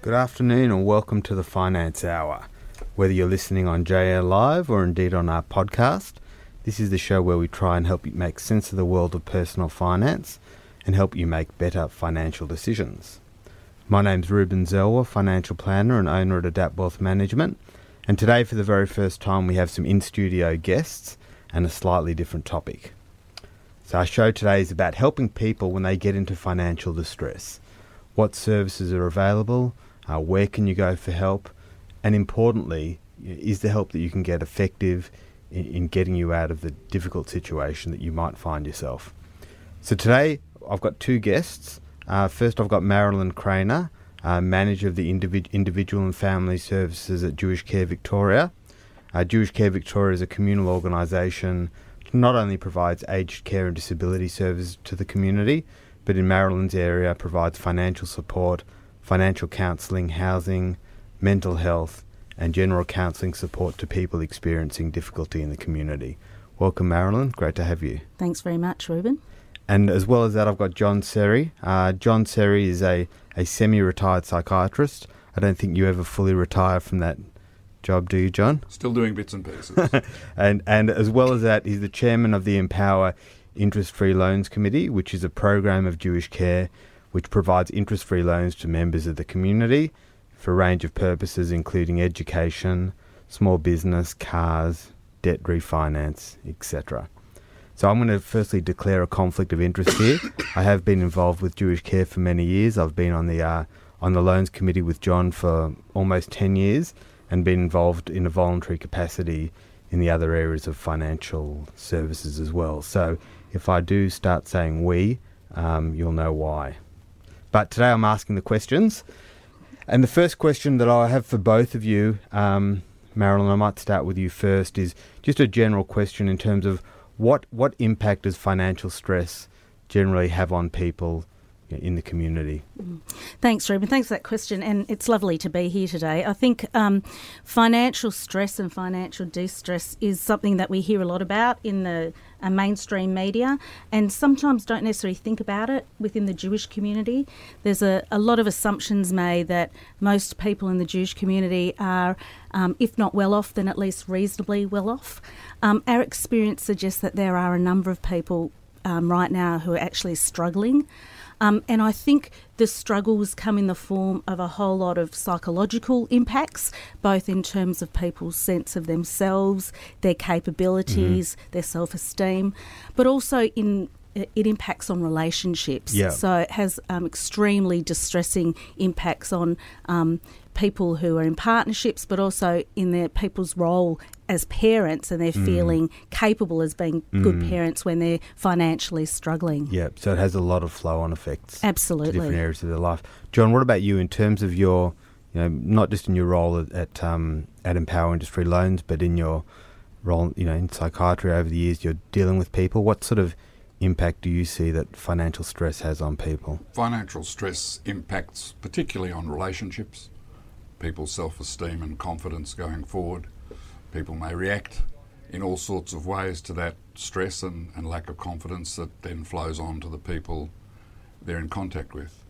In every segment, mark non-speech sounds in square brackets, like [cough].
Good afternoon and welcome to the Finance Hour. Whether you're listening on JAir live or indeed on our podcast, this is the show where we try and help you make sense of the world of personal finance and help you make better financial decisions. My name's Ruben Zelwa, financial planner and owner at Adapt Wealth Management, and today for the very first time we have some in-studio guests and a slightly different topic. So our show today is about helping people when they get into financial distress. What services are available? Uh, where can you go for help? And importantly, is the help that you can get effective in, in getting you out of the difficult situation that you might find yourself? So today I've got two guests. Uh, first, I've got Marilyn Craner, uh, manager of the individ- individual and family services at Jewish Care Victoria. Uh, Jewish Care Victoria is a communal organisation which not only provides aged care and disability services to the community, but in Marilyn's area provides financial support, financial counselling, housing, mental health, and general counselling support to people experiencing difficulty in the community. Welcome, Marilyn. Great to have you. Thanks very much, Ruben. And as well as that, I've got John Serry. Uh, John Serry is a, a semi retired psychiatrist. I don't think you ever fully retire from that job, do you, John? Still doing bits and pieces. [laughs] and and as well as that, he's the chairman of the Empower Interest Free Loans Committee, which is a program of Jewish Care which provides interest free loans to members of the community for a range of purposes, including education, small business, cars, debt refinance, etc. So I'm going to firstly declare a conflict of interest here. I have been involved with Jewish Care for many years. I've been on the uh, on the loans committee with John for almost ten years, and been involved in a voluntary capacity in the other areas of financial services as well. So if I do start saying we, um, you'll know why. But today I'm asking the questions. And the first question that I have for both of you, um, Marilyn, I might start with you first, is just a general question in terms of what, what impact does financial stress generally have on people in the community? Thanks, Ruben. Thanks for that question. And it's lovely to be here today. I think um, financial stress and financial distress is something that we hear a lot about in the uh, mainstream media and sometimes don't necessarily think about it within the Jewish community. There's a, a lot of assumptions made that most people in the Jewish community are, um, if not well off, then at least reasonably well off. Um, our experience suggests that there are a number of people um, right now who are actually struggling. Um, and I think the struggles come in the form of a whole lot of psychological impacts, both in terms of people's sense of themselves, their capabilities, Mm-hmm. their self esteem, but also in it impacts on relationships. Yeah. So it has um, extremely distressing impacts on um, people who are in partnerships, but also in their people's role as parents and they're Mm. feeling capable as being good parents when they're financially struggling. Yeah, so it has a lot of flow on effects. to Absolutely. different areas of their life. John, what about you in terms of your, you know, not just in your role at at, um, at Empower Interest Free Loans, but in your role, you know, in psychiatry over the years, you're dealing with people. What sort of impact do you see that financial stress has on people? Financial stress impacts particularly on relationships, people's self esteem and confidence going forward. People may react in all sorts of ways to that stress and, and lack of confidence that then flows on to the people they're in contact with.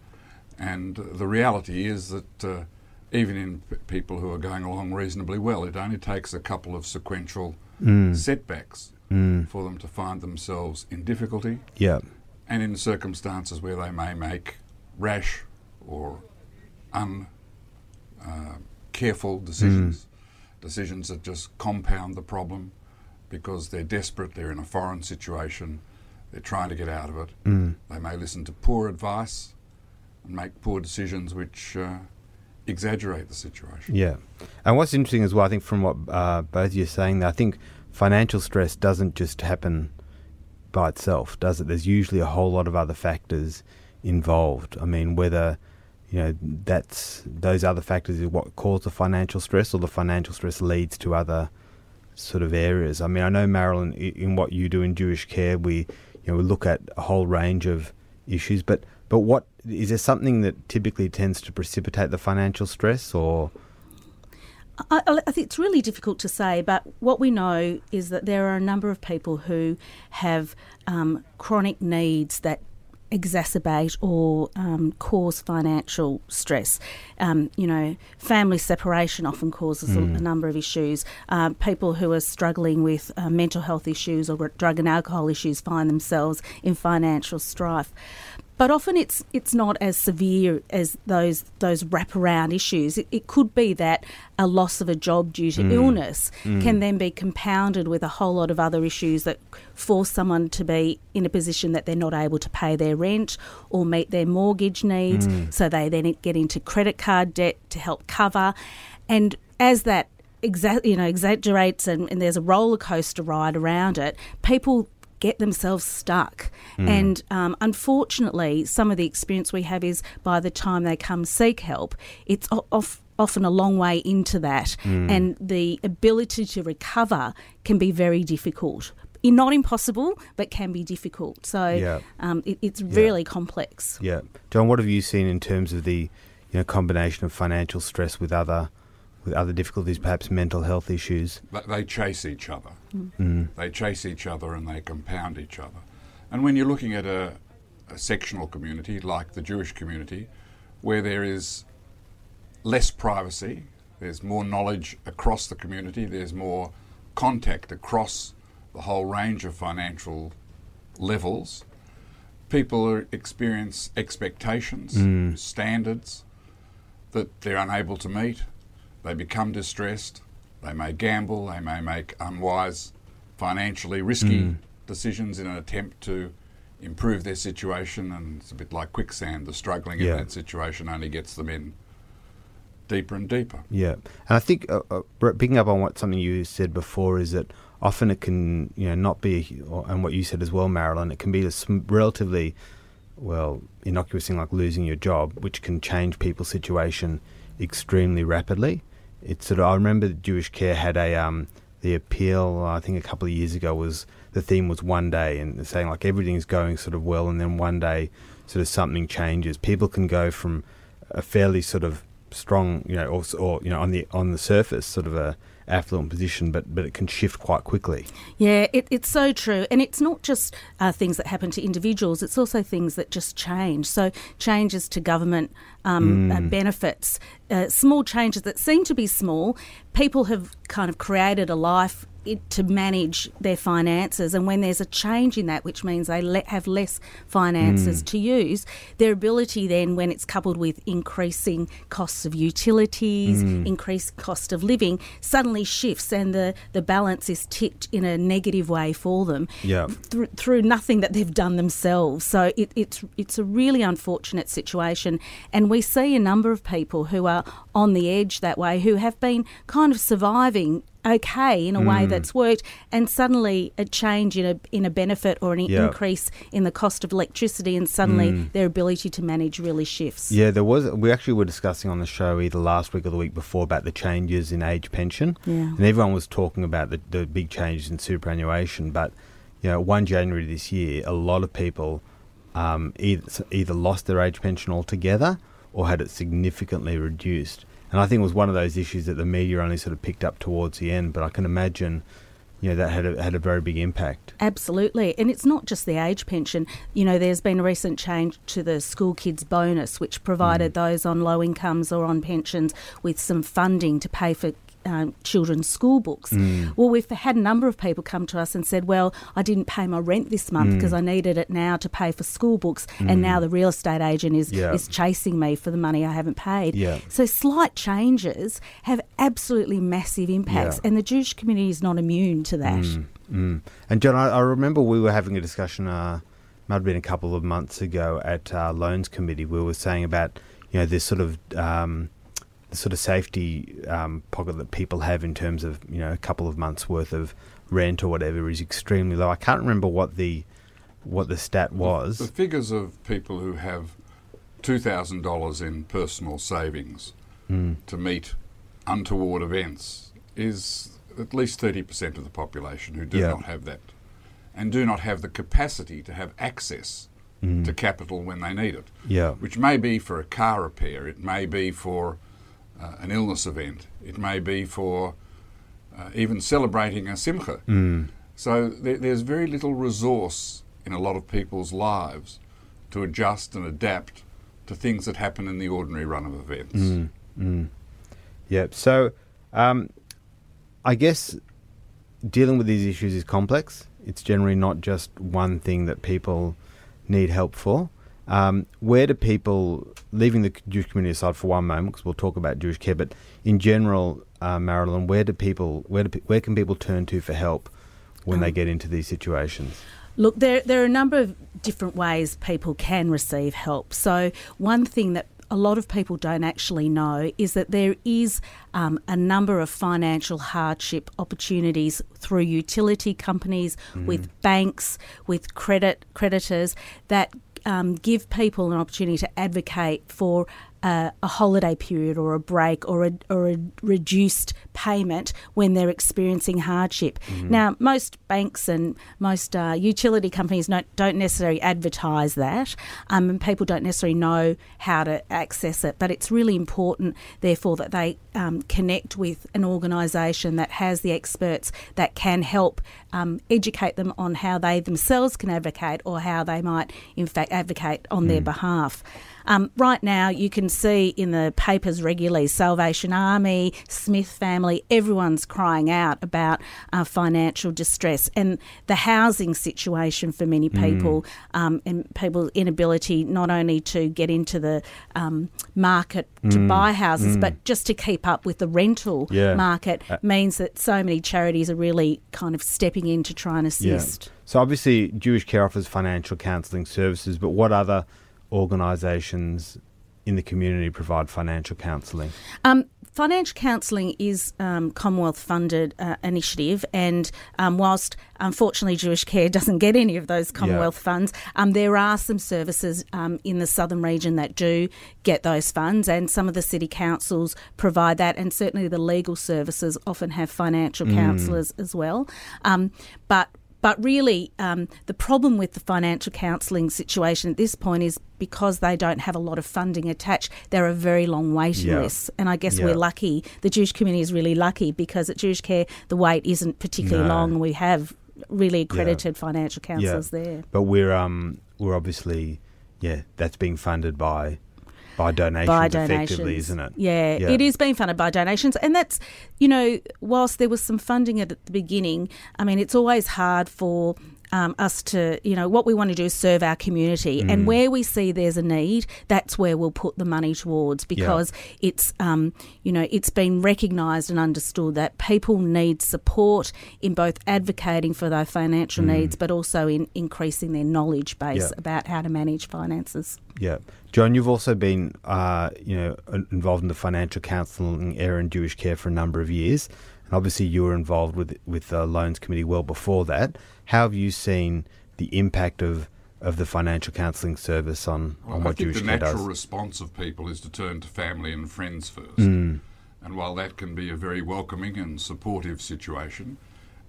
And the reality is that uh, even in p- people who are going along reasonably well, it only takes a couple of sequential setbacks for them to find themselves in difficulty Yeah, and in circumstances where they may make rash or un uh, careful decisions, decisions that just compound the problem because they're desperate, they're in a foreign situation, they're trying to get out of it. They may listen to poor advice and make poor decisions which uh, exaggerate the situation. yeah. And what's interesting as well, I think, from what uh, both of you are saying, I think financial stress doesn't just happen by itself, does it? There's usually a whole lot of other factors involved. I mean, whether you know that's those other factors is what cause the financial stress, or the financial stress leads to other sort of areas. I mean, I know Marilyn, in what you do in Jewish care, we you know we look at a whole range of issues. But but what is there something that typically tends to precipitate the financial stress, or I, I think it's really difficult to say, but what we know is that there are a number of people who have um, chronic needs that exacerbate or um, cause financial stress. Um, you know, family separation often causes a, a number of issues. Um, people who are struggling with uh, mental health issues or drug and alcohol issues find themselves in financial strife. But often it's it's not as severe as those those wraparound issues. It, it could be that a loss of a job due to hmm. illness hmm. can then be compounded with a whole lot of other issues that force someone to be in a position that they're not able to pay their rent or meet their mortgage needs. Hmm. So they then get into credit card debt to help cover, and as that exa- you know exaggerates and, and there's a roller coaster ride around it, people get themselves stuck. And um, unfortunately, some of the experience we have is by the time they come seek help, it's off, often a long way into that, and the ability to recover can be very difficult. Not impossible, but can be difficult. So Yeah. um, it, it's really complex. yeah, John? What have you seen in terms of the you know combination of financial stress with other with other difficulties, perhaps mental health issues? They- They chase each other. Mm. They chase each other and they compound each other. And when you're looking at a, a sectional community like the Jewish community, where there is less privacy, there's more knowledge across the community, there's more contact across the whole range of financial levels, people are, experience expectations, standards that they're unable to meet. They become distressed. They may gamble. They may make unwise, financially risky decisions in an attempt to improve their situation. And it's a bit like quicksand. The struggling Yeah. in that situation only gets them in deeper and deeper. Yeah, and I think uh, uh, picking up on what something you said before is that often it can you know not be, or- and what you said as well, Marilyn, it can be a sm- relatively well innocuous thing like losing your job, which can change people's situation extremely rapidly. It's sort of I remember that Jewish Care had a um the appeal I think a couple of years ago was the theme was one day and saying like everything's going sort of well and then one day sort of something changes. People can go from a fairly sort of strong, you know, or, or you know, on the on the surface, sort of a affluent position, but but it can shift quite quickly. Yeah, it, it's so true. And it's not just uh, things that happen to individuals, it's also things that just change. So, changes to government um, uh, benefits, uh, small changes that seem to be small. People have kind of created a life it, to manage their finances. And when there's a change in that, which means they le- have less finances mm. to use, their ability then, when it's coupled with increasing costs of utilities, mm. increased cost of living, suddenly shifts and the, the balance is tipped in a negative way for them Yeah. through, through nothing that they've done themselves. So it, it's it's a really unfortunate situation, and we see a number of people who are on the edge that way, who have been kind of surviving okay in a way Mm. that's worked, and suddenly a change in a in a benefit or an Yeah. increase in the cost of electricity, and suddenly their ability to manage really shifts. Mm. Yeah, there was. We actually were discussing on the show either last week or the week before about the changes in age pension, Yeah. and everyone was talking about the, the big changes in superannuation. But you know, one January this year, a lot of people um, either either lost their age pension altogether or had it significantly reduced. And I think it was one of those issues that the media only sort of picked up towards the end. But I can imagine, you know, that had a, had a very big impact. Absolutely. And it's not just the age pension. You know, there's been a recent change to the school kids bonus, which provided mm. those on low incomes or on pensions with some funding to pay for. Um, children's school books. Well, we've had a number of people come to us and said, "Well, I didn't pay my rent this month because I needed it now to pay for school books, and now the real estate agent is Yeah. is chasing me for the money I haven't paid." Yeah. So slight changes have absolutely massive impacts, Yeah. and the Jewish community is not immune to that. Mm. And John, I, I remember we were having a discussion. Uh, might have been a couple of months ago at uh, loans committee. We were saying about you know this sort of um, the sort of safety um, pocket that people have in terms of you know a couple of months worth of rent or whatever is extremely low. I can't remember what the what the stat was. The figures of people who have $2,000 in personal savings to meet untoward events is at least 30% of the population who do Yeah. not have that and do not have the capacity to have access to capital when they need it. Yeah. Which may be for a car repair, it may be for uh, an illness event, it may be for uh, even celebrating a simcha. So there, there's very little resource in a lot of people's lives to adjust and adapt to things that happen in the ordinary run of events. Yep. So, um, I guess dealing with these issues is complex. It's generally not just one thing that people need help for. Um, where do people, leaving the Jewish community aside for one moment, because we'll talk about Jewish care, but in general, uh, Marilyn, where do people, where do, where can people turn to for help when they get into these situations? Look, there, there are a number of different ways people can receive help. So, one thing that a lot of people don't actually know is that there is um, a number of financial hardship opportunities through utility companies, with banks, with credit creditors that um, give people an opportunity to advocate for uh, a holiday period or a break or a, or a reduced payment when they're experiencing hardship. Now, most banks and most uh, utility companies don't, don't necessarily advertise that, um, and people don't necessarily know how to access it. But it's really important, therefore, that they um, connect with an organisation that has the experts that can help um, educate them on how they themselves can advocate or how they might, in fact, advocate on their behalf. Um, right now, you can see in the papers regularly Salvation Army, Smith family, everyone's crying out about uh, financial distress and the housing situation for many people um, and people's inability not only to get into the um, market to buy houses, but just to keep up with the rental Yeah. market means that so many charities are really kind of stepping in to try and assist. So obviously, Jewish Care offers financial counselling services, but what other organisations in the community provide financial counselling? Um, financial counselling is um, Commonwealth funded uh, initiative, and um, whilst unfortunately Jewish Care [laughs] doesn't get any of those Commonwealth funds, um, there are some services um, in the southern region that do get those funds, and some of the city councils provide that, and certainly the legal services often have financial counsellors as well. Um, but but really, um, the problem with the financial counselling situation at this point is because they don't have a lot of funding attached, there are very long waiting Yeah. lists. And I guess Yeah. we're lucky, the Jewish community is really lucky because at Jewish Care, the wait isn't particularly No. long we have really accredited financial counsellors there. But we're um we're obviously yeah that's being funded by by donations, by effectively, isn't it? Yeah, Yeah. it is being funded by donations. And that's, you know, whilst there was some funding at the beginning, I mean, it's always hard for um, us to, you know, what we want to do is serve our community. Mm. And where we see there's a need, that's where we'll put the money towards because it's, um, you know, it's been recognised and understood that people need support in both advocating for their financial needs, but also in increasing their knowledge base Mm. Yeah. about how to manage finances. Yeah, John, you've also been uh, you know involved in the financial counselling area in Jewish Care for a number of years, and obviously you were involved with with the loans committee well before that. How have you seen the impact of of the financial counselling service on, Well, on I think Jewish the natural does? response of people is to turn to family and friends first. Mm. And while that can be a very welcoming and supportive situation,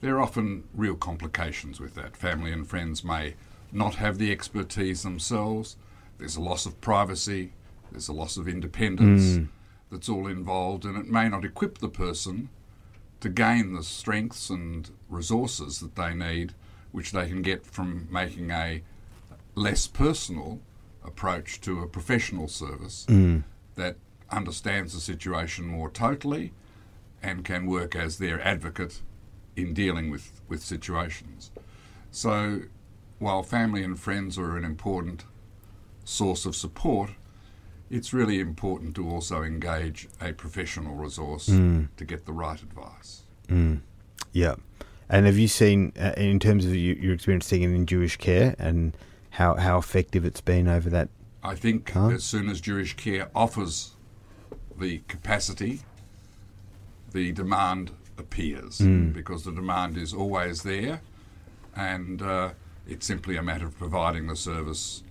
there are often real complications with that. Family and friends may not have the expertise themselves. There's a loss of privacy. There's a loss of independence Mm. that's all involved, and it may not equip the person to gain the strengths and resources that they need, which they can get from making a less personal approach to a professional service that understands the situation more totally and can work as their advocate in dealing with, with situations. So, while family and friends are an important source of support, it's really important to also engage a professional resource to get the right advice. Yeah, and have you seen uh, in terms of you, your experience seeing it in Jewish Care and how how effective it's been over that? I think Huh? as soon as Jewish Care offers the capacity, the demand appears because the demand is always there, and uh, it's simply a matter of providing the service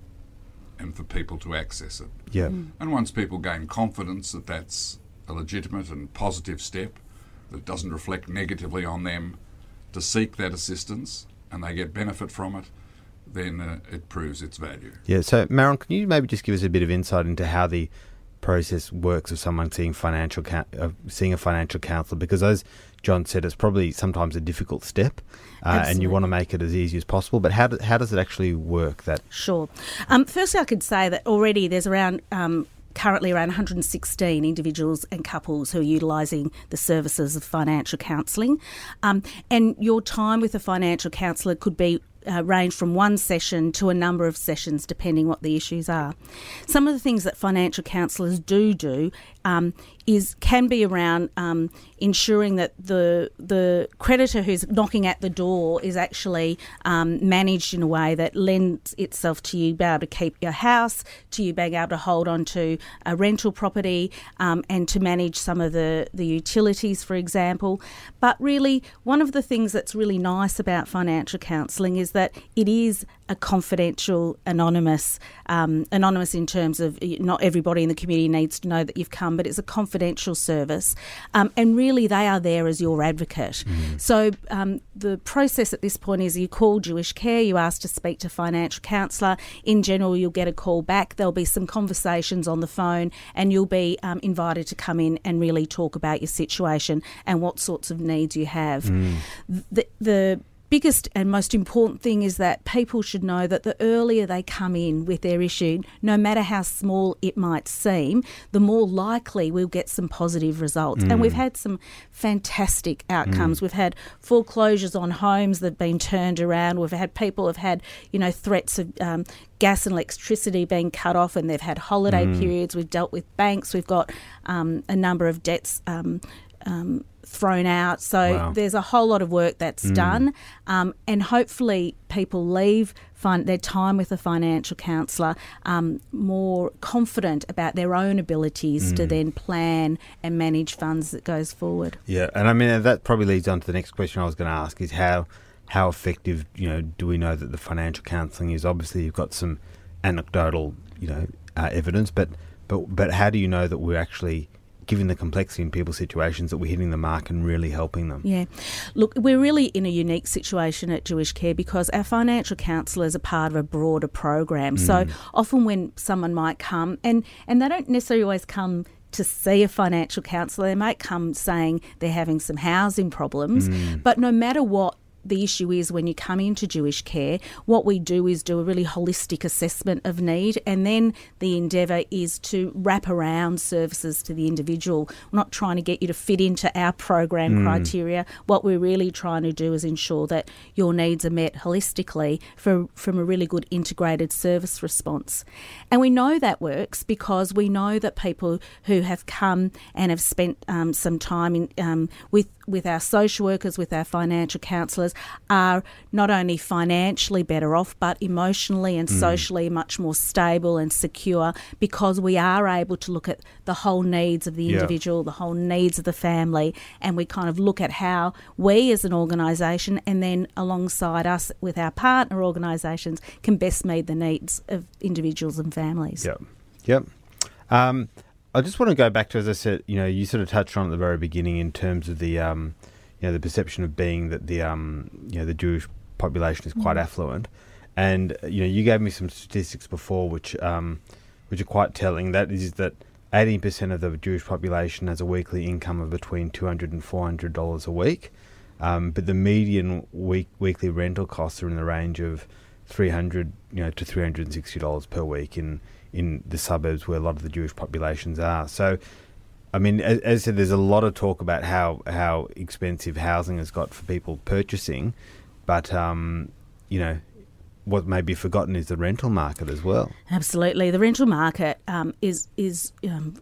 and for people to access it. Yeah, And once people gain confidence that that's a legitimate and positive step that doesn't reflect negatively on them to seek that assistance and they get benefit from it, then uh, it proves its value. Yeah. So, Marilyn, can you maybe just give us a bit of insight into how the process works of someone seeing financial uh, seeing a financial counsellor? Because as John said, it's probably sometimes a difficult step, uh, and you want to make it as easy as possible. But how do, how does it actually work? That sure. Um, firstly, I could say that already there's around. Um, currently around 116 individuals and couples who are utilising the services of financial counselling. Um, and your time with a financial counsellor could be uh, range from one session to a number of sessions, depending what the issues are. Some of the things that financial counsellors do do um, is can be around um, ensuring that the the creditor who's knocking at the door is actually um, managed in a way that lends itself to you being able to keep your house, to you being able to hold on to a rental property, um, and to manage some of the the utilities, for example. But really, one of the things that's really nice about financial counselling is that it is a confidential, anonymous, um, anonymous in terms of not everybody in the community needs to know that you've come, but it's a confidential service, um, and really they are there as your advocate. Mm. So um, the process at this point is you call Jewish Care, you ask to speak to financial counsellor. In general, you'll get a call back. There'll be some conversations on the phone, and you'll be um, invited to come in and really talk about your situation and what sorts of needs you have. Mm. The, the biggest and most important thing is that people should know that the earlier they come in with their issue, no matter how small it might seem, the more likely we'll get some positive results. Mm. And we've mm. had some fantastic outcomes. Mm. We've had foreclosures on homes that have been turned around. We've had people have had, you know, threats of um, gas and electricity being cut off and they've had holiday mm. periods. We've dealt with banks. We've got um, a number of debts um, um thrown out. So wow. there's a whole lot of work that's mm. done, um, and hopefully people leave fin- their time with a financial counsellor um, more confident about their own abilities mm. to then plan and manage funds that goes forward. Yeah, and I mean that probably leads on to the next question I was going to ask: is how how effective you know do we know that the financial counselling is? Obviously, you've got some anecdotal you know uh, evidence, but but but how do you know that we're actually given the complexity in people's situations, that we're hitting the mark and really helping them. Yeah. Look, we're really in a unique situation at Jewish Care because our financial counsellors are part of a broader program. Mm. So often when someone might come, and, and they don't necessarily always come to see a financial counsellor. They might come saying they're having some housing problems, mm. but no matter what the issue is when you come into Jewish care, what we do is do a really holistic assessment of need, and then the endeavour is to wrap around services to the individual. We're not trying to get you to fit into our program mm. criteria. What we're really trying to do is ensure that your needs are met holistically for, from a really good integrated service response. And we know that works because we know that people who have come and have spent um, some time in, um, with with our social workers, with our financial counsellors, are not only financially better off, but emotionally and mm. socially much more stable and secure because we are able to look at the whole needs of the yeah. individual, the whole needs of the family, and we kind of look at how we as an organisation and then alongside us with our partner organisations can best meet the needs of individuals and families. Yep. Yep. Um, I just want to go back to, as I said, you know, you sort of touched on at the very beginning in terms of the, um, you know, the perception of being that the, um, you know, the Jewish population is quite mm. affluent, and you know, you gave me some statistics before, which, um, which are quite telling. That is that eighteen percent of the Jewish population has a weekly income of between two hundred and four hundred dollars a week, um, but the median week weekly rental costs are in the range of three hundred, you know, to three hundred and sixty dollars per week in in the suburbs where a lot of the Jewish populations are. So, I mean, as, I said, there's a lot of talk about how how expensive housing has got for people purchasing, but um, you know, what may be forgotten is the rental market as well. Absolutely, the rental market um, is is um,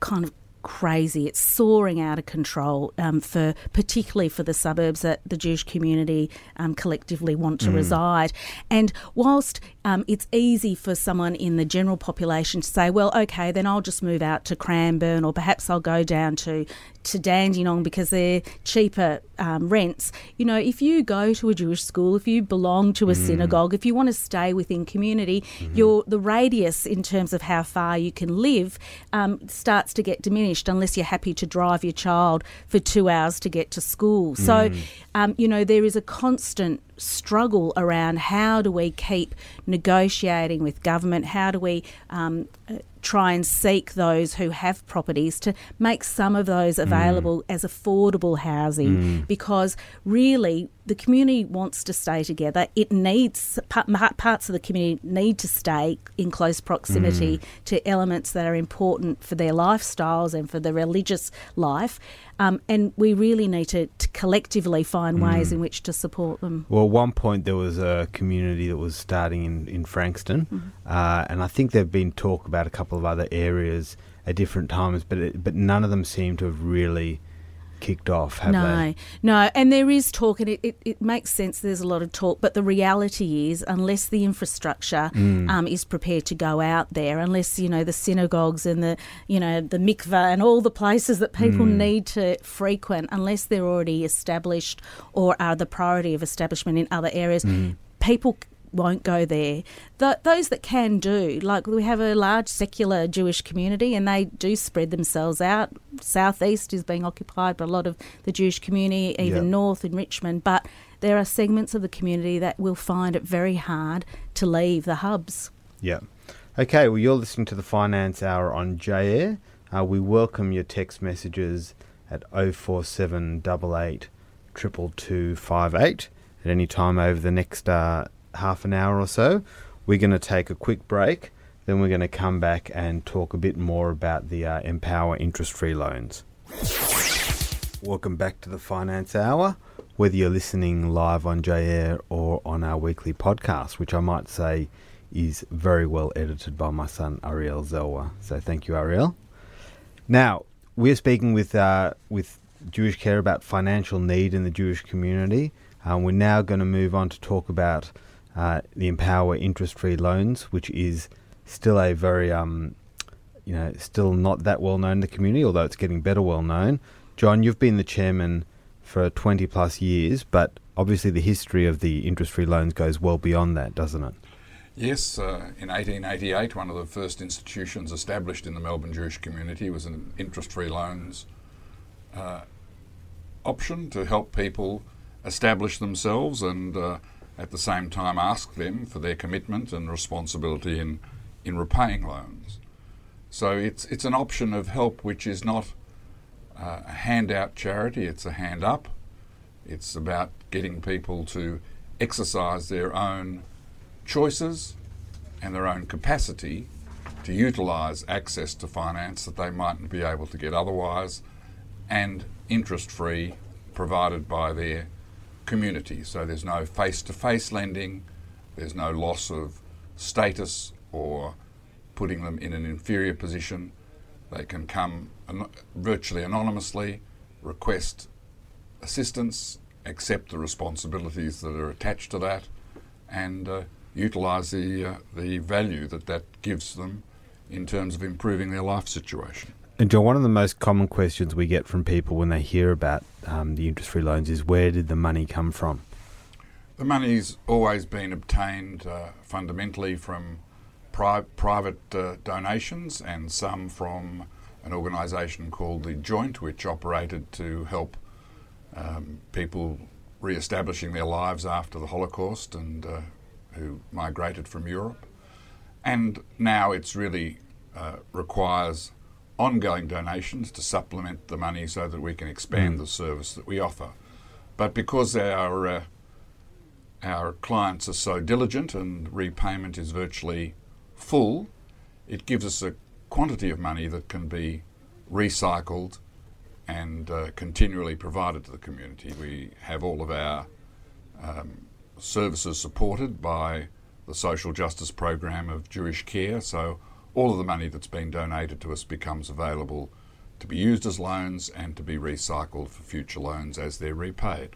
kind of crazy. It's soaring out of control um, for particularly for the suburbs that the Jewish community um, collectively want to mm. reside. And whilst um, it's easy for someone in the general population to say, well, okay, then I'll just move out to Cranbourne, or perhaps I'll go down to to Dandenong because they're cheaper um, rents. You know, if you go to a Jewish school, if you belong to a mm. synagogue, if you want to stay within community, mm-hmm. your the radius in terms of how far you can live um, starts to get diminished unless you're happy to drive your child for two hours to get to school. Mm. So, um, you know, there is a constant struggle around how do we keep negotiating with government, how do we um, uh, try and seek those who have properties to make some of those available mm. as affordable housing mm. because really the community wants to stay together. It needs parts of the community need to stay in close proximity mm. to elements that are important for their lifestyles and for the religious life. Um, and we really need to, to collectively find mm. ways in which to support them. Well, at one point there was a community that was starting in, in Frankston, mm. uh, and I think there've been talk about a couple of other areas at different times, but it, but none of them seem to have really kicked off, have no, they? No, and there is talk, and it, it, it, makes sense there's a lot of talk, but the reality is, unless the infrastructure mm. um, is prepared to go out there, unless, you know, the synagogues and the, you know, the mikveh and all the places that people mm. need to frequent, unless they're already established or are the priority of establishment in other areas, mm. people won't go there. The, those that can do, like we have a large secular Jewish community and they do spread themselves out. Southeast is being occupied by a lot of the Jewish community, even yep. north in Richmond. But there are segments of the community that will find it very hard to leave the hubs. Yeah. Okay, well, you're listening to the Finance Hour on J Air. Uh, we welcome your text messages at 04788 22258 at any time over the next uh, half an hour or so. We're going to take a quick break. Then we're going to come back and talk a bit more about the uh, Empower interest free loans. Welcome back to the Finance Hour. Whether you're listening live on JAir or on our weekly podcast, which I might say is very well edited by my son Ariel Zelwa. So thank you, Ariel. Now we're speaking with uh, with Jewish Care about financial need in the Jewish community. Um, we're now going to move on to talk about uh, the Empower interest-free loans, which is still a very, um, you know, still not that well known in the community, although it's getting better well known. John, you've been the chairman for 20 plus years, but obviously the history of the interest-free loans goes well beyond that, doesn't it? Yes, uh, in 1888, one of the first institutions established in the Melbourne Jewish community was an interest-free loans uh, option to help people establish themselves and uh, at the same time ask them for their commitment and responsibility in, in repaying loans. So it's, it's an option of help which is not uh, a handout charity, it's a hand up. It's about getting people to exercise their own choices and their own capacity to utilise access to finance that they mightn't be able to get otherwise and interest free provided by their community. So there's no face to face lending, there's no loss of status or putting them in an inferior position. They can come an- virtually anonymously, request assistance, accept the responsibilities that are attached to that, and uh, utilise the, uh, the value that that gives them in terms of improving their life situation. And John, one of the most common questions we get from people when they hear about um, the interest-free loans is where did the money come from? The money's always been obtained uh, fundamentally from pri- private uh, donations and some from an organisation called the Joint, which operated to help um, people re-establishing their lives after the Holocaust and uh, who migrated from Europe. And now it's really uh, requires ongoing donations to supplement the money so that we can expand mm. the service that we offer. But because our uh, our clients are so diligent and repayment is virtually full, it gives us a quantity of money that can be recycled and uh, continually provided to the community. We have all of our um, services supported by the social justice program of Jewish Care, so all of the money that's been donated to us becomes available to be used as loans and to be recycled for future loans as they're repaid.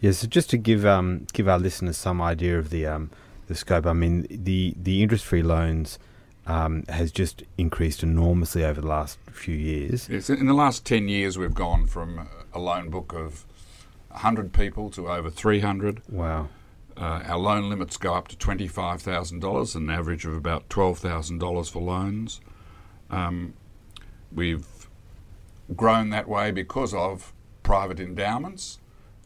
Yeah, so just to give um, give our listeners some idea of the um, the scope, I mean the the interest free loans um, has just increased enormously over the last few years. Yes, in the last ten years, we've gone from a loan book of hundred people to over three hundred. Wow. Uh, our loan limits go up to $25,000, an average of about $12,000 for loans. Um, we've grown that way because of private endowments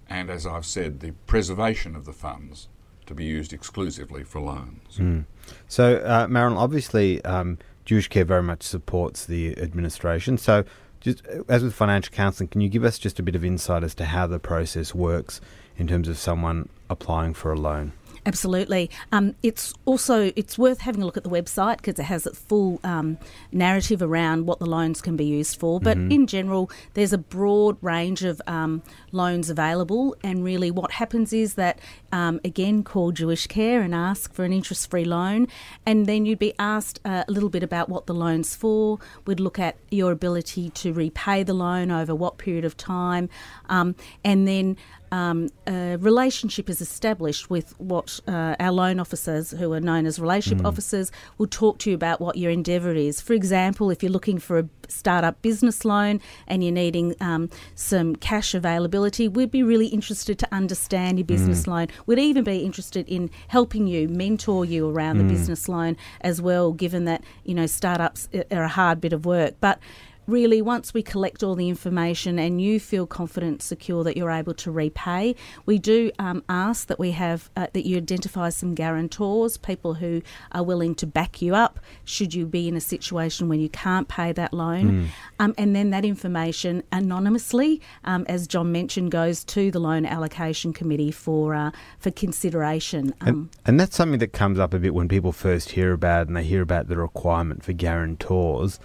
and, as I've said, the preservation of the funds to be used exclusively for loans. Mm. So, uh, Marilyn, obviously, um, Jewish Care very much supports the administration. So, just as with financial counselling, can you give us just a bit of insight as to how the process works in terms of someone applying for a loan? Absolutely. Um, it's also it's worth having a look at the website because it has a full um, narrative around what the loans can be used for. But Mm-hmm. in general, there's a broad range of um, loans available, and really what happens is that um, again call Jewish Care and ask for an interest-free loan, and then you'd be asked uh, a little bit about what the loan's for. We'd look at your ability to repay the loan over what period of time, um, and then um, a relationship is established with what uh, our loan officers, who are known as relationship officers, will talk to you about what your endeavour is. For example, if you're looking for a startup business loan and you're needing um, some cash availability, we'd be really interested to understand your business loan. We'd even be interested in helping you, mentor you around the business loan as well, given that you know startups are a hard bit of work, but really once we collect all the information and you feel confident secure that you're able to repay we do um, ask that we have uh, that you identify some guarantors people who are willing to back you up should you be in a situation when you can't pay that loan. Um, and then that information anonymously um, as john mentioned goes to the loan allocation committee for uh, for consideration um, And, and that's something that comes up a bit when people first hear about and they hear about the requirement for guarantors,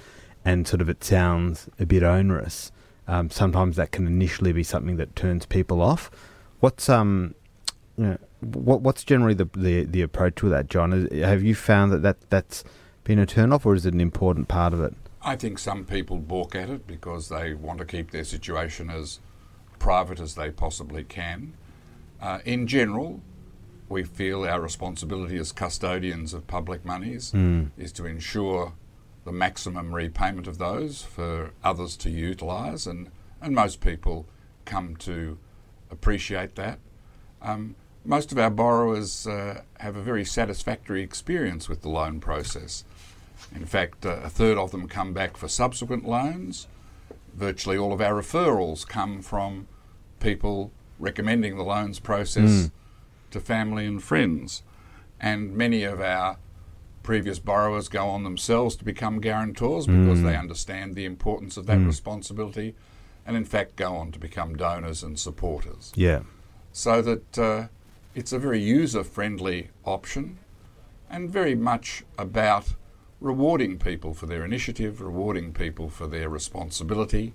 and sort of it sounds a bit onerous. Um, sometimes that can initially be something that turns people off. What's um, you know, what what's generally the, the the approach with that, John? Have you found that, that that's been a turn off, or is it an important part of it? I think some people balk at it because they want to keep their situation as private as they possibly can. Uh, in general, we feel our responsibility as custodians of public monies is to ensure the maximum repayment of those for others to utilise, and, and most people come to appreciate that. Um, most of our borrowers uh, have a very satisfactory experience with the loan process. In fact, uh, a third of them come back for subsequent loans. Virtually all of our referrals come from people recommending the loans process to family and friends. And many of our previous borrowers go on themselves to become guarantors because they hmm. understand the importance of that hmm. responsibility and, in fact, go on to become donors and supporters Yeah. so that uh, it's a very user friendly option and very much about rewarding people for their initiative, rewarding people for their responsibility,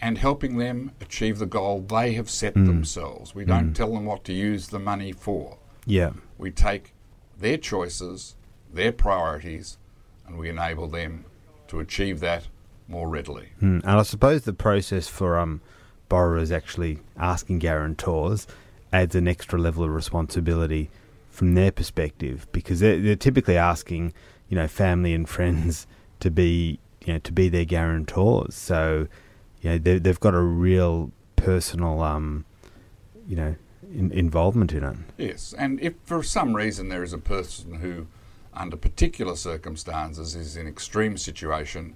and helping them achieve the goal they have set hmm. themselves. We don't tell them what to use the money for. Yeah. We take their choices, their priorities, and we enable them to achieve that more readily. Mm. And I suppose the process for um, borrowers actually asking guarantors adds an extra level of responsibility from their perspective because they're, they're typically asking, you know, family and [laughs] friends to be, you know, to be their guarantors. So, you know, they, they've got a real personal, um, you know, in, involvement in it. Yes, and if for some reason there is a person who, under particular circumstances, is in extreme situation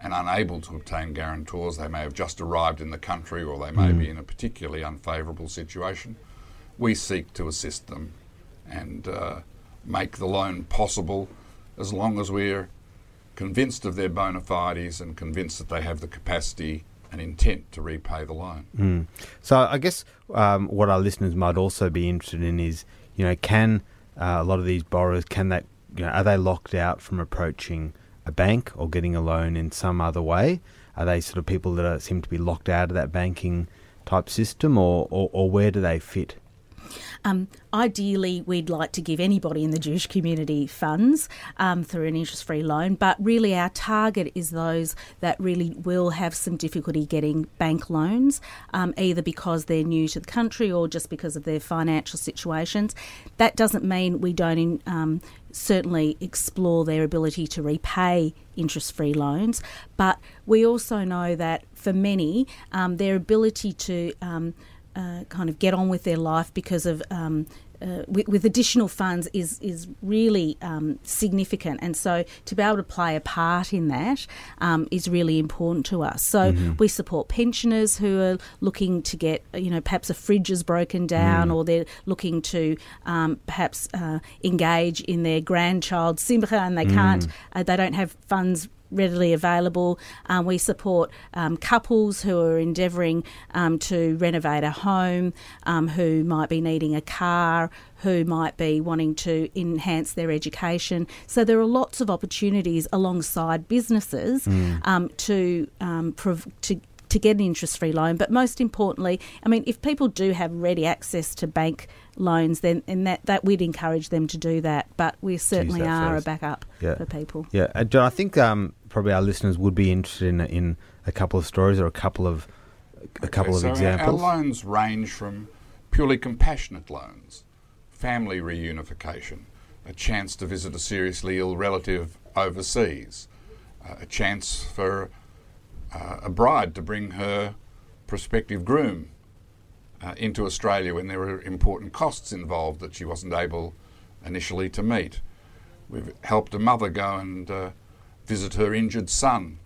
and unable to obtain guarantors, they may have just arrived in the country or they may be in a particularly unfavourable situation, we seek to assist them and uh, make the loan possible as long as we're convinced of their bona fides and convinced that they have the capacity and intent to repay the loan. Mm. So I guess um, what our listeners might also be interested in is, you know, can uh, a lot of these borrowers can that you know are they locked out from approaching a bank or getting a loan in some other way? Are they sort of people that are, seem to be locked out of that banking type system, or, or, or where do they fit? Um, ideally, we'd like to give anybody in the Jewish community funds um, through an interest free loan, but really our target is those that really will have some difficulty getting bank loans, um, either because they're new to the country or just because of their financial situations. That doesn't mean we don't um, certainly explore their ability to repay interest free loans, but we also know that for many, um, their ability to um, uh, kind of get on with their life because of um, uh, with, with additional funds is is really um, significant, and so to be able to play a part in that um, is really important to us. So we support pensioners who are looking to get you know perhaps a fridge is broken down, or they're looking to um, perhaps uh, engage in their grandchild's simcha and they can't, uh, they don't have funds readily available. Um, we support um, couples who are endeavouring um, to renovate a home, um, who might be needing a car, who might be wanting to enhance their education. So there are lots of opportunities alongside businesses um, to um, prov- to to get an interest free loan. But most importantly, I mean, if people do have ready access to bank loans, then and that, that we'd encourage them to do that. But we certainly are first. a backup Yeah. for people. Yeah, John, I think um, probably our listeners would be interested in, in a couple of stories or a couple of a couple Okay, of so our- examples. Our loans range from purely compassionate loans, family reunification, a chance to visit a seriously ill relative overseas, uh, a chance for uh, a bride to bring her prospective groom uh, into Australia when there were important costs involved that she wasn't able initially to meet. We've helped a mother go and uh, visit her injured son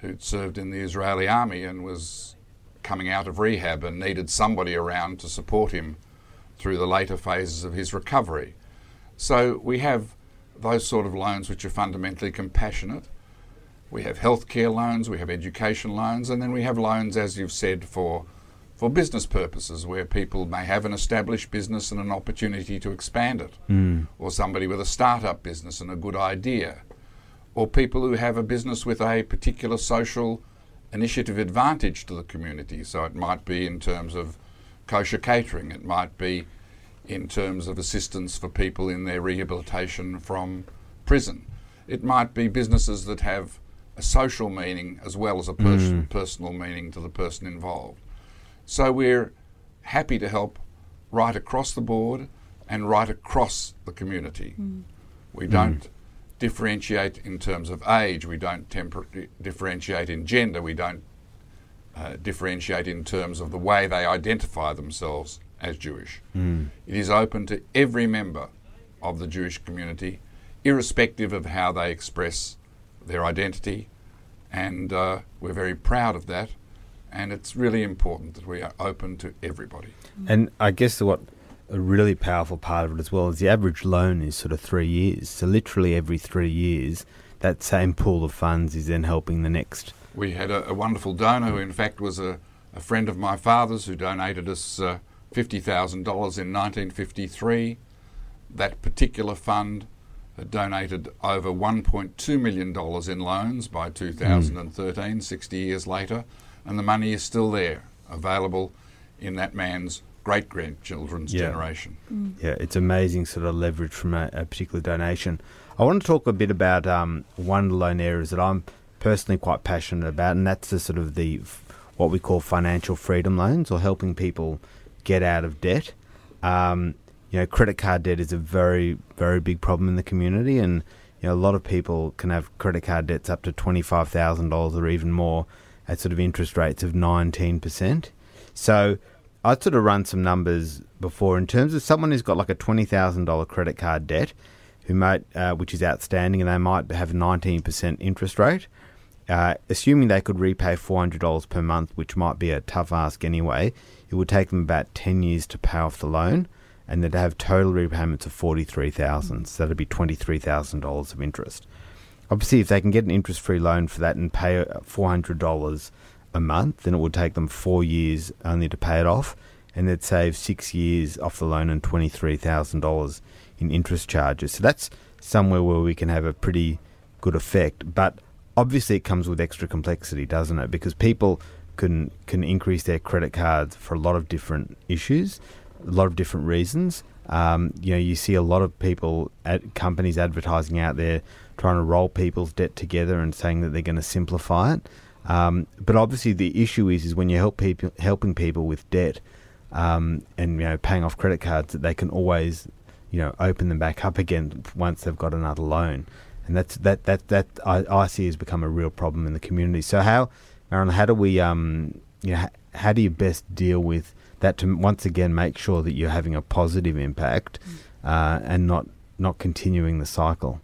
who'd served in the Israeli army and was coming out of rehab and needed somebody around to support him through the later phases of his recovery. So we have those sort of loans which are fundamentally compassionate. We have healthcare loans, we have education loans, and then we have loans, as you've said, for for business purposes, where people may have an established business and an opportunity to expand it, hmm. or somebody with a startup business and a good idea, or people who have a business with a particular social initiative advantage to the community. So it might be in terms of kosher catering, it might be in terms of assistance for people in their rehabilitation from prison. It might be businesses that have a social meaning as well as a pers- mm. personal meaning to the person involved. So we're happy to help right across the board and right across the community. Mm. We don't mm. Differentiate in terms of age, we don't temper- differentiate in gender, we don't uh, differentiate in terms of the way they identify themselves as Jewish. It is open to every member of the Jewish community, irrespective of how they express their identity, and uh, we're very proud of that. And it's really important that we are open to everybody. And I guess what a really powerful part of it as well is the average loan is sort of three years. So literally every three years, that same pool of funds is then helping the next. We had a, a wonderful donor who, in fact, was a, a friend of my father's who donated us uh, $50,000 in 1953. That particular fund donated over $1.2 million in loans by 2013, 60 years later, and the money is still there, available in that man's great grandchildren's Yeah. generation. Yeah, it's amazing sort of leverage from a, a particular donation. I want to talk a bit about um, one loan areas that I'm personally quite passionate about, and that's the sort of the what we call financial freedom loans or helping people get out of debt. Um, you know, credit card debt is a very, very big problem in the community, and you know, a lot of people can have credit card debts up to twenty five thousand dollars or even more at sort of interest rates of nineteen percent. So I'd sort of run some numbers before in terms of someone who's got like a twenty thousand dollar credit card debt, who might, uh, which is outstanding, and they might have nineteen percent interest rate. Uh, assuming they could repay four hundred dollars per month, which might be a tough ask anyway, it would take them about ten years to pay off the loan, and they'd have total repayments of forty three thousand. So that'd be twenty three thousand dollars of interest. Obviously, if they can get an interest free loan for that and pay four hundred dollars a month, then it would take them four years only to pay it off, and they'd save six years off the loan and twenty three thousand dollars in interest charges. So that's somewhere where we can have a pretty good effect. But obviously, it comes with extra complexity, doesn't it? Because people can can increase their credit cards for a lot of different issues, a lot of different reasons. Um, you know, you see a lot of people at companies advertising out there trying to roll people's debt together and saying that they're going to simplify it. Um, but obviously, the issue is is when you help people helping people with debt um, and you know paying off credit cards that they can always you know open them back up again once they've got another loan, and that's that that that I, I see has become a real problem in the community. So how, Marilyn, how do we um you know how, how do you best deal with that to once again make sure that you're having a positive impact uh, and not not continuing the cycle.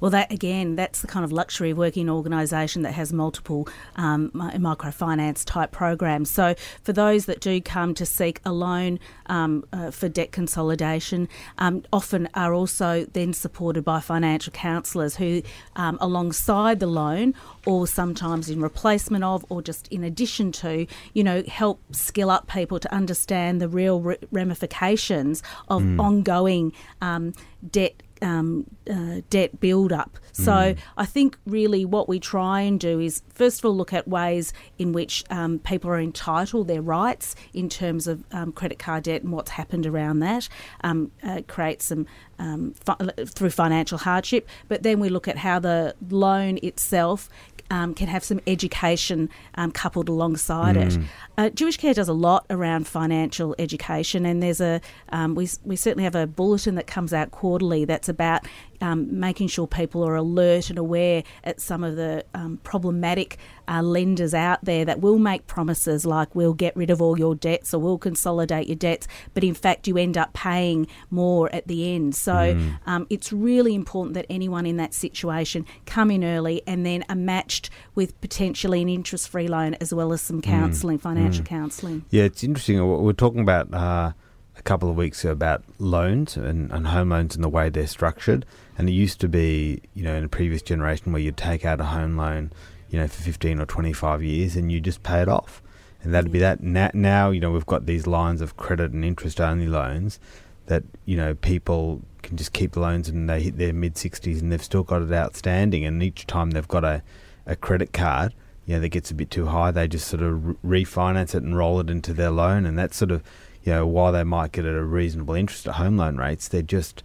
Well, that again, that's the kind of luxury of working in an organisation that has multiple um, microfinance type programs. So, for those that do come to seek a loan um, uh, for debt consolidation, um, often are also then supported by financial counsellors who, um, alongside the loan, or sometimes in replacement of, or just in addition to, you know, help skill up people to understand the real re- ramifications of ongoing um, debt um, uh, debt build up. So I think really what we try and do is first of all look at ways in which um, people are entitled their rights in terms of um, credit card debt and what's happened around that. Um, uh, create some um, fi- through financial hardship, but then we look at how the loan itself um, can have some education um, coupled alongside it. Uh, Jewish Care does a lot around financial education, and there's a um, we we certainly have a bulletin that comes out quarterly that's about um, making sure people are alert and aware at some of the um, problematic uh, lenders out there that will make promises like we'll get rid of all your debts or we'll consolidate your debts, but in fact you end up paying more at the end. So um, it's really important that anyone in that situation come in early and then are matched with potentially an interest-free loan as well as some counselling, financial counselling. Yeah, it's interesting. We We're talking about uh, a couple of weeks ago about loans and, and home loans and the way they're structured. And it used to be, you know, in a previous generation where you'd take out a home loan, you know, for 15 or 25 years and you just pay it off. And that'd be mm. that. Now, now, you know, we've got these lines of credit and interest only loans that, you know, people can just keep the loans and they hit their mid 60s and they've still got it outstanding. And each time they've got a, a credit card, you know, that gets a bit too high, they just sort of re- refinance it and roll it into their loan. And that's sort of, you know, while they might get at a reasonable interest at home loan rates, they're just,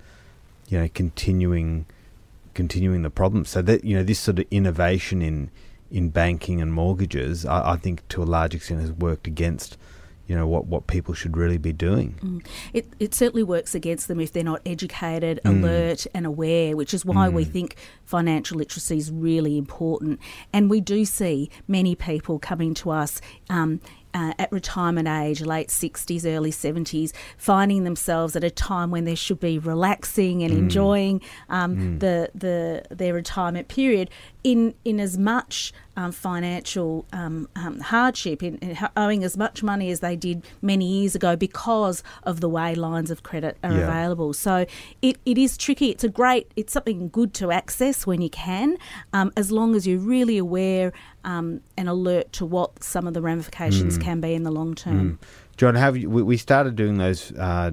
you know, continuing continuing the problem. So that you know, this sort of innovation in in banking and mortgages, I, I think to a large extent has worked against, you know, what what people should really be doing. Mm. It, it certainly works against them if they're not educated, mm. alert, and aware, which is why we mm. think financial literacy is really important. And we do see many people coming to us. Um, uh, at retirement age, late 60s, early 70s, finding themselves at a time when they should be relaxing and enjoying um, the, the their retirement period in in as much um, financial um, um, hardship, in, in owing as much money as they did many years ago because of the way lines of credit are Yeah. available. So it, it is tricky. It's a great, it's something good to access when you can, um, as long as you're really aware um, and alert to what some of the ramifications can be in the long term. John, have you, we, we started doing those uh,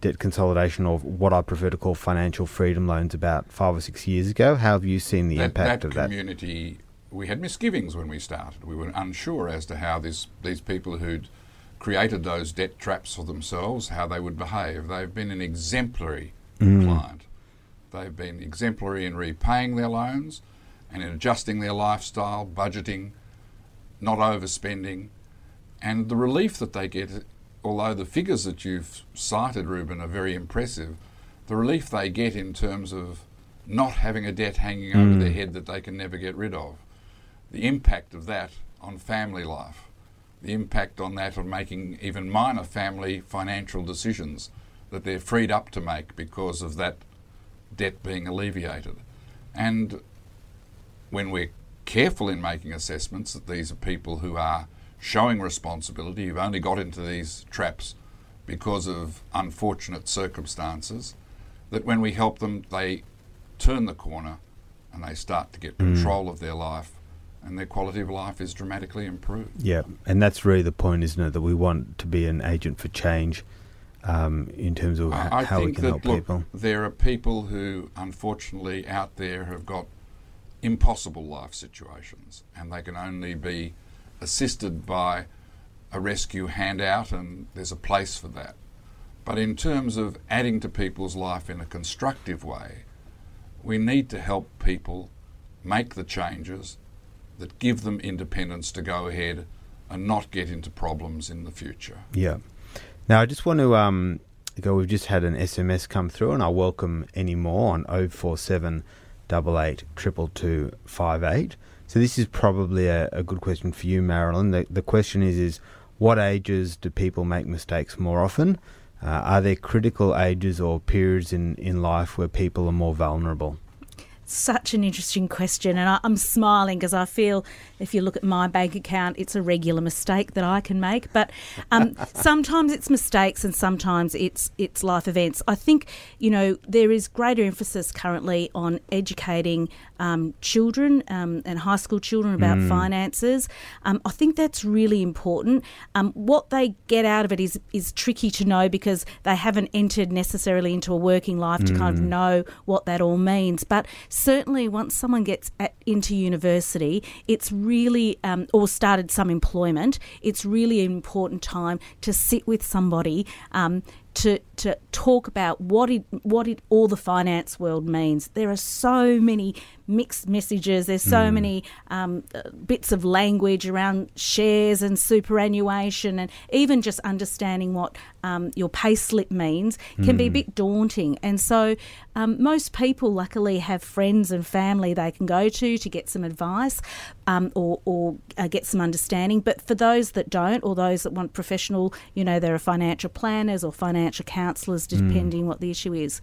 debt consolidation or what I prefer to call financial freedom loans about five or six years ago. How have you seen the that, impact that of that? community, we had misgivings when we started. We were unsure as to how this, these people who'd created those debt traps for themselves, how they would behave. They've been an exemplary mm. client. They've been exemplary in repaying their loans and in adjusting their lifestyle, budgeting, not overspending, and the relief that they get. Although the figures that you've cited, Ruben, are very impressive, the relief they get in terms of not having a debt hanging over their mm. head that they can never get rid of, the impact of that on family life, the impact on that of making even minor family financial decisions that they're freed up to make because of that debt being alleviated. And when we're careful in making assessments that these are people who are showing responsibility, who've only got into these traps because of unfortunate circumstances, that when we help them, they turn the corner and they start to get mm. control of their life and their quality of life is dramatically improved. Yeah, and that's really the point, isn't it? That we want to be an agent for change um, in terms of I, I how we think can that help look, people. there are people who, unfortunately, out there have got impossible life situations, and they can only be assisted by a rescue handout, and there's a place for that. But in terms of adding to people's life in a constructive way, we need to help people make the changes that give them independence to go ahead and not get into problems in the future. Yeah. Now, I just want to um, go. We've just had an SMS come through, and I welcome any more on 047 88 22258. So, this is probably a, a good question for you, Marilyn. The, the question is, is what ages do people make mistakes more often? Uh, are there critical ages or periods in, in life where people are more vulnerable? Such an interesting question, and I, I'm smiling because I feel if you look at my bank account, it's a regular mistake that I can make. But um, [laughs] sometimes it's mistakes, and sometimes it's it's life events. I think you know there is greater emphasis currently on educating um, children um, and high school children about finances. Um, I think that's really important. Um, what they get out of it is is tricky to know because they haven't entered necessarily into a working life to kind of know what that all means. But certainly, once someone gets at, into university, it's really um, or started some employment, it's really an important time to sit with somebody. Um, to, to talk about what it what it all the finance world means. There are so many mixed messages. There's so many um, uh, bits of language around shares and superannuation, and even just understanding what um, your pay slip means can be a bit daunting. And so, um, most people luckily have friends and family they can go to to get some advice um, or, or uh, get some understanding. But for those that don't, or those that want professional, you know, there are financial planners or financial counsellors, depending what the issue is.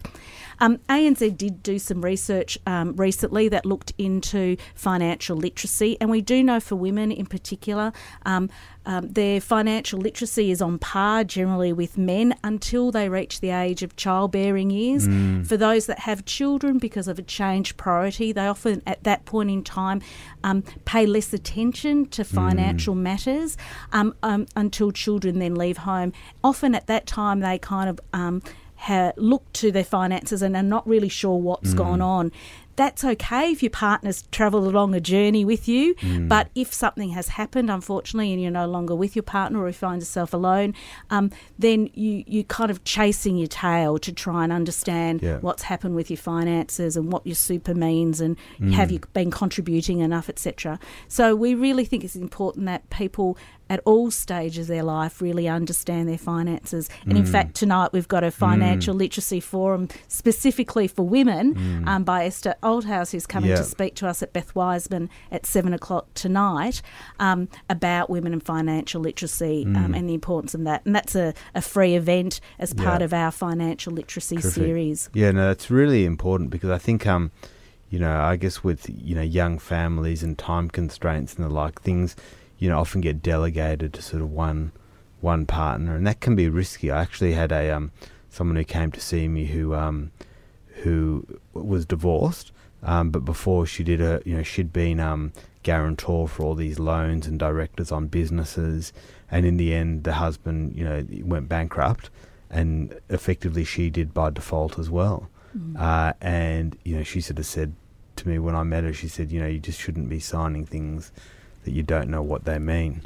Um, ANZ did do some research um, recently that looked into financial literacy, and we do know for women in particular, um, um, their financial literacy is on par generally with men until they reach the age of childbearing years. For those that have children, because of a changed priority, they often at that point in time um, pay less attention to financial matters um, um, until children then leave home. Often at that time, they kind of um, ha- look to their finances and are not really sure what's gone on. That's okay if your partner's travelled along a journey with you, but if something has happened, unfortunately, and you're no longer with your partner or you find yourself alone, um, then you you're kind of chasing your tail to try and understand Yeah. what's happened with your finances and what your super means and have you been contributing enough, etc. So we really think it's important that people at all stages of their life really understand their finances. And in fact, tonight we've got a financial literacy forum specifically for women um, by Esther Oldhouse, who's coming Yeah. to speak to us at Beth Weizmann at seven o'clock tonight um, about women and financial literacy um, and the importance of that. And that's a, a free event as part Yeah. of our financial literacy Terrific. series. Yeah, no, that's really important because I think, um, you know, I guess with you know young families and time constraints and the like, things you know often get delegated to sort of one one partner, and that can be risky. I actually had a um, someone who came to see me who um, who was divorced, um, but before she did a, you know, she'd been um, guarantor for all these loans and directors on businesses, and in the end, the husband, you know, went bankrupt, and effectively she did by default as well. Uh, and you know, she sort of said to me when I met her, she said, you know, you just shouldn't be signing things that you don't know what they mean.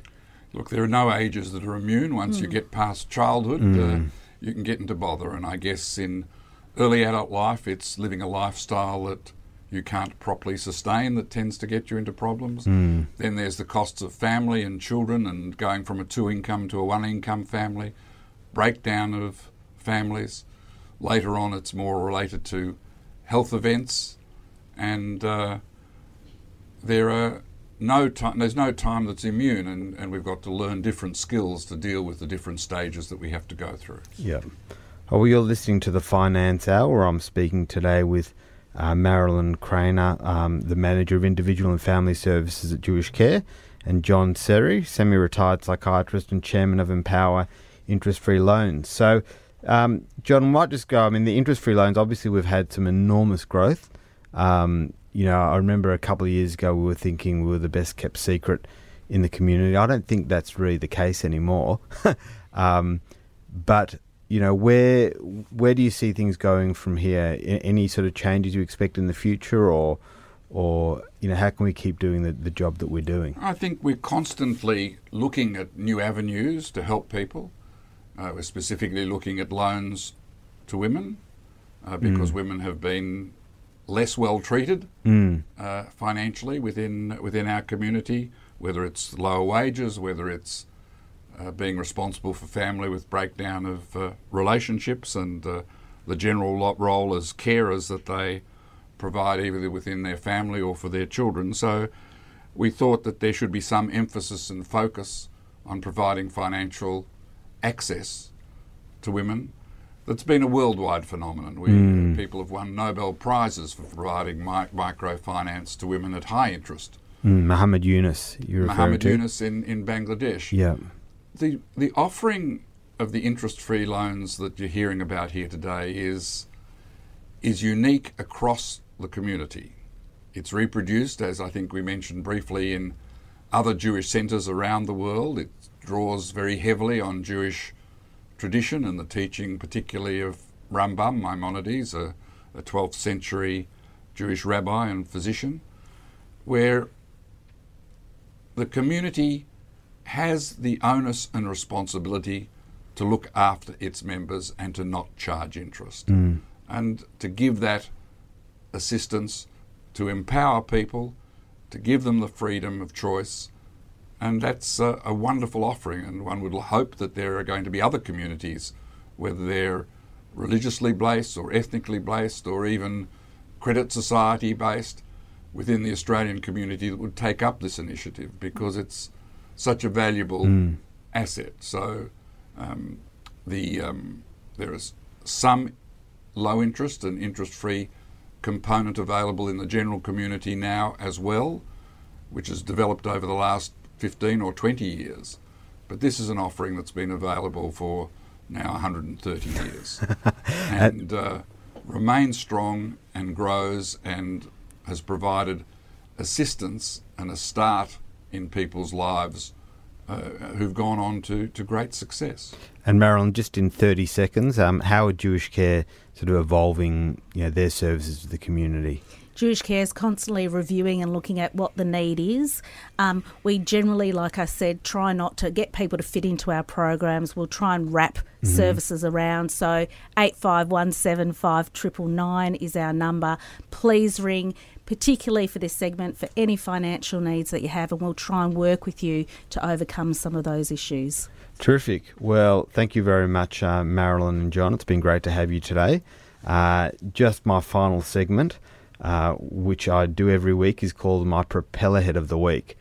Look, there are no ages that are immune. Once you get past childhood, uh, you can get into bother. And I guess in early adult life, it's living a lifestyle that you can't properly sustain that tends to get you into problems. Then there's the costs of family and children and going from a two income to a one income family, breakdown of families. Later on, it's more related to health events, and uh, there are no time. There's no time that's immune, and, and we've got to learn different skills to deal with the different stages that we have to go through. Yeah. Oh, well, you're listening to the Finance Hour. I'm speaking today with uh, Marilyn Craner, um, the manager of individual and family services at Jewish Care, and John Seri, semi-retired psychiatrist and chairman of Empower Interest-Free Loans. So, um, John, might just go. I mean, the interest-free loans. Obviously, we've had some enormous growth. Um, you know, I remember a couple of years ago we were thinking we were the best kept secret in the community. I don't think that's really the case anymore. [laughs] um, but you know, where where do you see things going from here? Any sort of changes you expect in the future, or or you know, how can we keep doing the, the job that we're doing? I think we're constantly looking at new avenues to help people. Uh, we're specifically looking at loans to women uh, because women have been less well treated Mm. uh, financially within within our community, whether it's lower wages, whether it's uh, being responsible for family with breakdown of uh, relationships and uh, the general role as carers that they provide either within their family or for their children. So we thought that there should be some emphasis and focus on providing financial access to women that's been a worldwide phenomenon. We, People have won Nobel Prizes for providing mi- microfinance to women at high interest. Mm, Muhammad Yunus, you're Mohammed to? Yunus in, in Bangladesh. Yeah. The, the offering of the interest free loans that you're hearing about here today is, is unique across the community. It's reproduced, as I think we mentioned briefly, in other Jewish centres around the world. It draws very heavily on Jewish tradition and the teaching, particularly of Rambam Maimonides, a, a 12th century Jewish rabbi and physician, where the community has the onus and responsibility to look after its members and to not charge interest. Hmm. And to give that assistance, to empower people, to give them the freedom of choice. And that's a, a wonderful offering, and one would hope that there are going to be other communities, whether they're religiously based or ethnically based or even credit society based, within the Australian community that would take up this initiative because it's such a valuable asset. So um, the um, there is some low interest and interest free component available in the general community now as well, which has developed over the last 15 or 20 years. But this is an offering that's been available for now 130 years [laughs] and uh, remains strong and grows and has provided assistance and a start in people's lives uh, who've gone on to, to great success. And Marilyn, just in 30 seconds, um, how are Jewish Care sort of evolving you know, their services to the community? Jewish Care is constantly reviewing and looking at what the need is. Um, we generally, like I said, try not to get people to fit into our programs. We'll try and wrap services around. So eight five one seven five triple nine is our number. Please ring, particularly for this segment, for any financial needs that you have, and we'll try and work with you to overcome some of those issues. Terrific. Well, thank you very much, uh, Marilyn and John. It's been great to have you today. Uh, just my final segment, uh, which I do every week, is called my Propeller Head of the Week.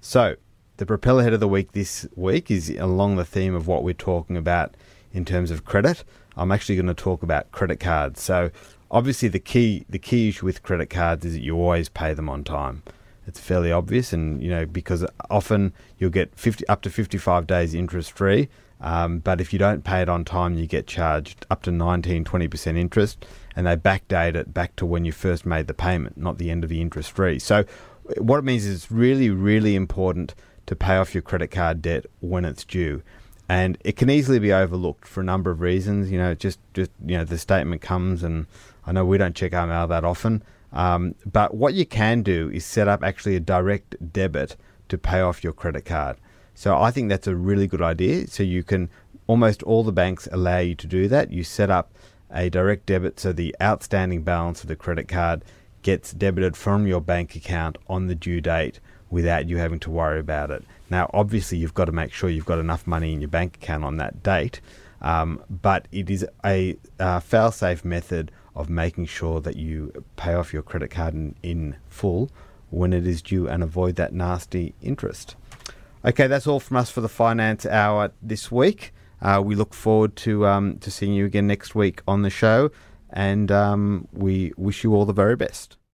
So, the Propeller Head of the Week this week is along the theme of what we're talking about in terms of credit. I'm actually going to talk about credit cards. So, obviously, the key the key issue with credit cards is that you always pay them on time it's fairly obvious, and you know because often you'll get 50 up to 55 days interest free. Um, but if you don't pay it on time, you get charged up to 19, 20% interest, and they backdate it back to when you first made the payment, not the end of the interest free. So, what it means is it's really, really important to pay off your credit card debt when it's due. And it can easily be overlooked for a number of reasons. You know, just, just you know, the statement comes, and I know we don't check our mail that often. Um, but what you can do is set up actually a direct debit to pay off your credit card. So I think that's a really good idea. So you can almost all the banks allow you to do that. You set up a direct debit so the outstanding balance of the credit card gets debited from your bank account on the due date without you having to worry about it. Now, obviously, you've got to make sure you've got enough money in your bank account on that date, um, but it is a uh, fail safe method of making sure that you pay off your credit card in, in full when it is due and avoid that nasty interest. Okay, that's all from us for the Finance Hour this week. Uh, we look forward to um, to seeing you again next week on the show, and um, we wish you all the very best.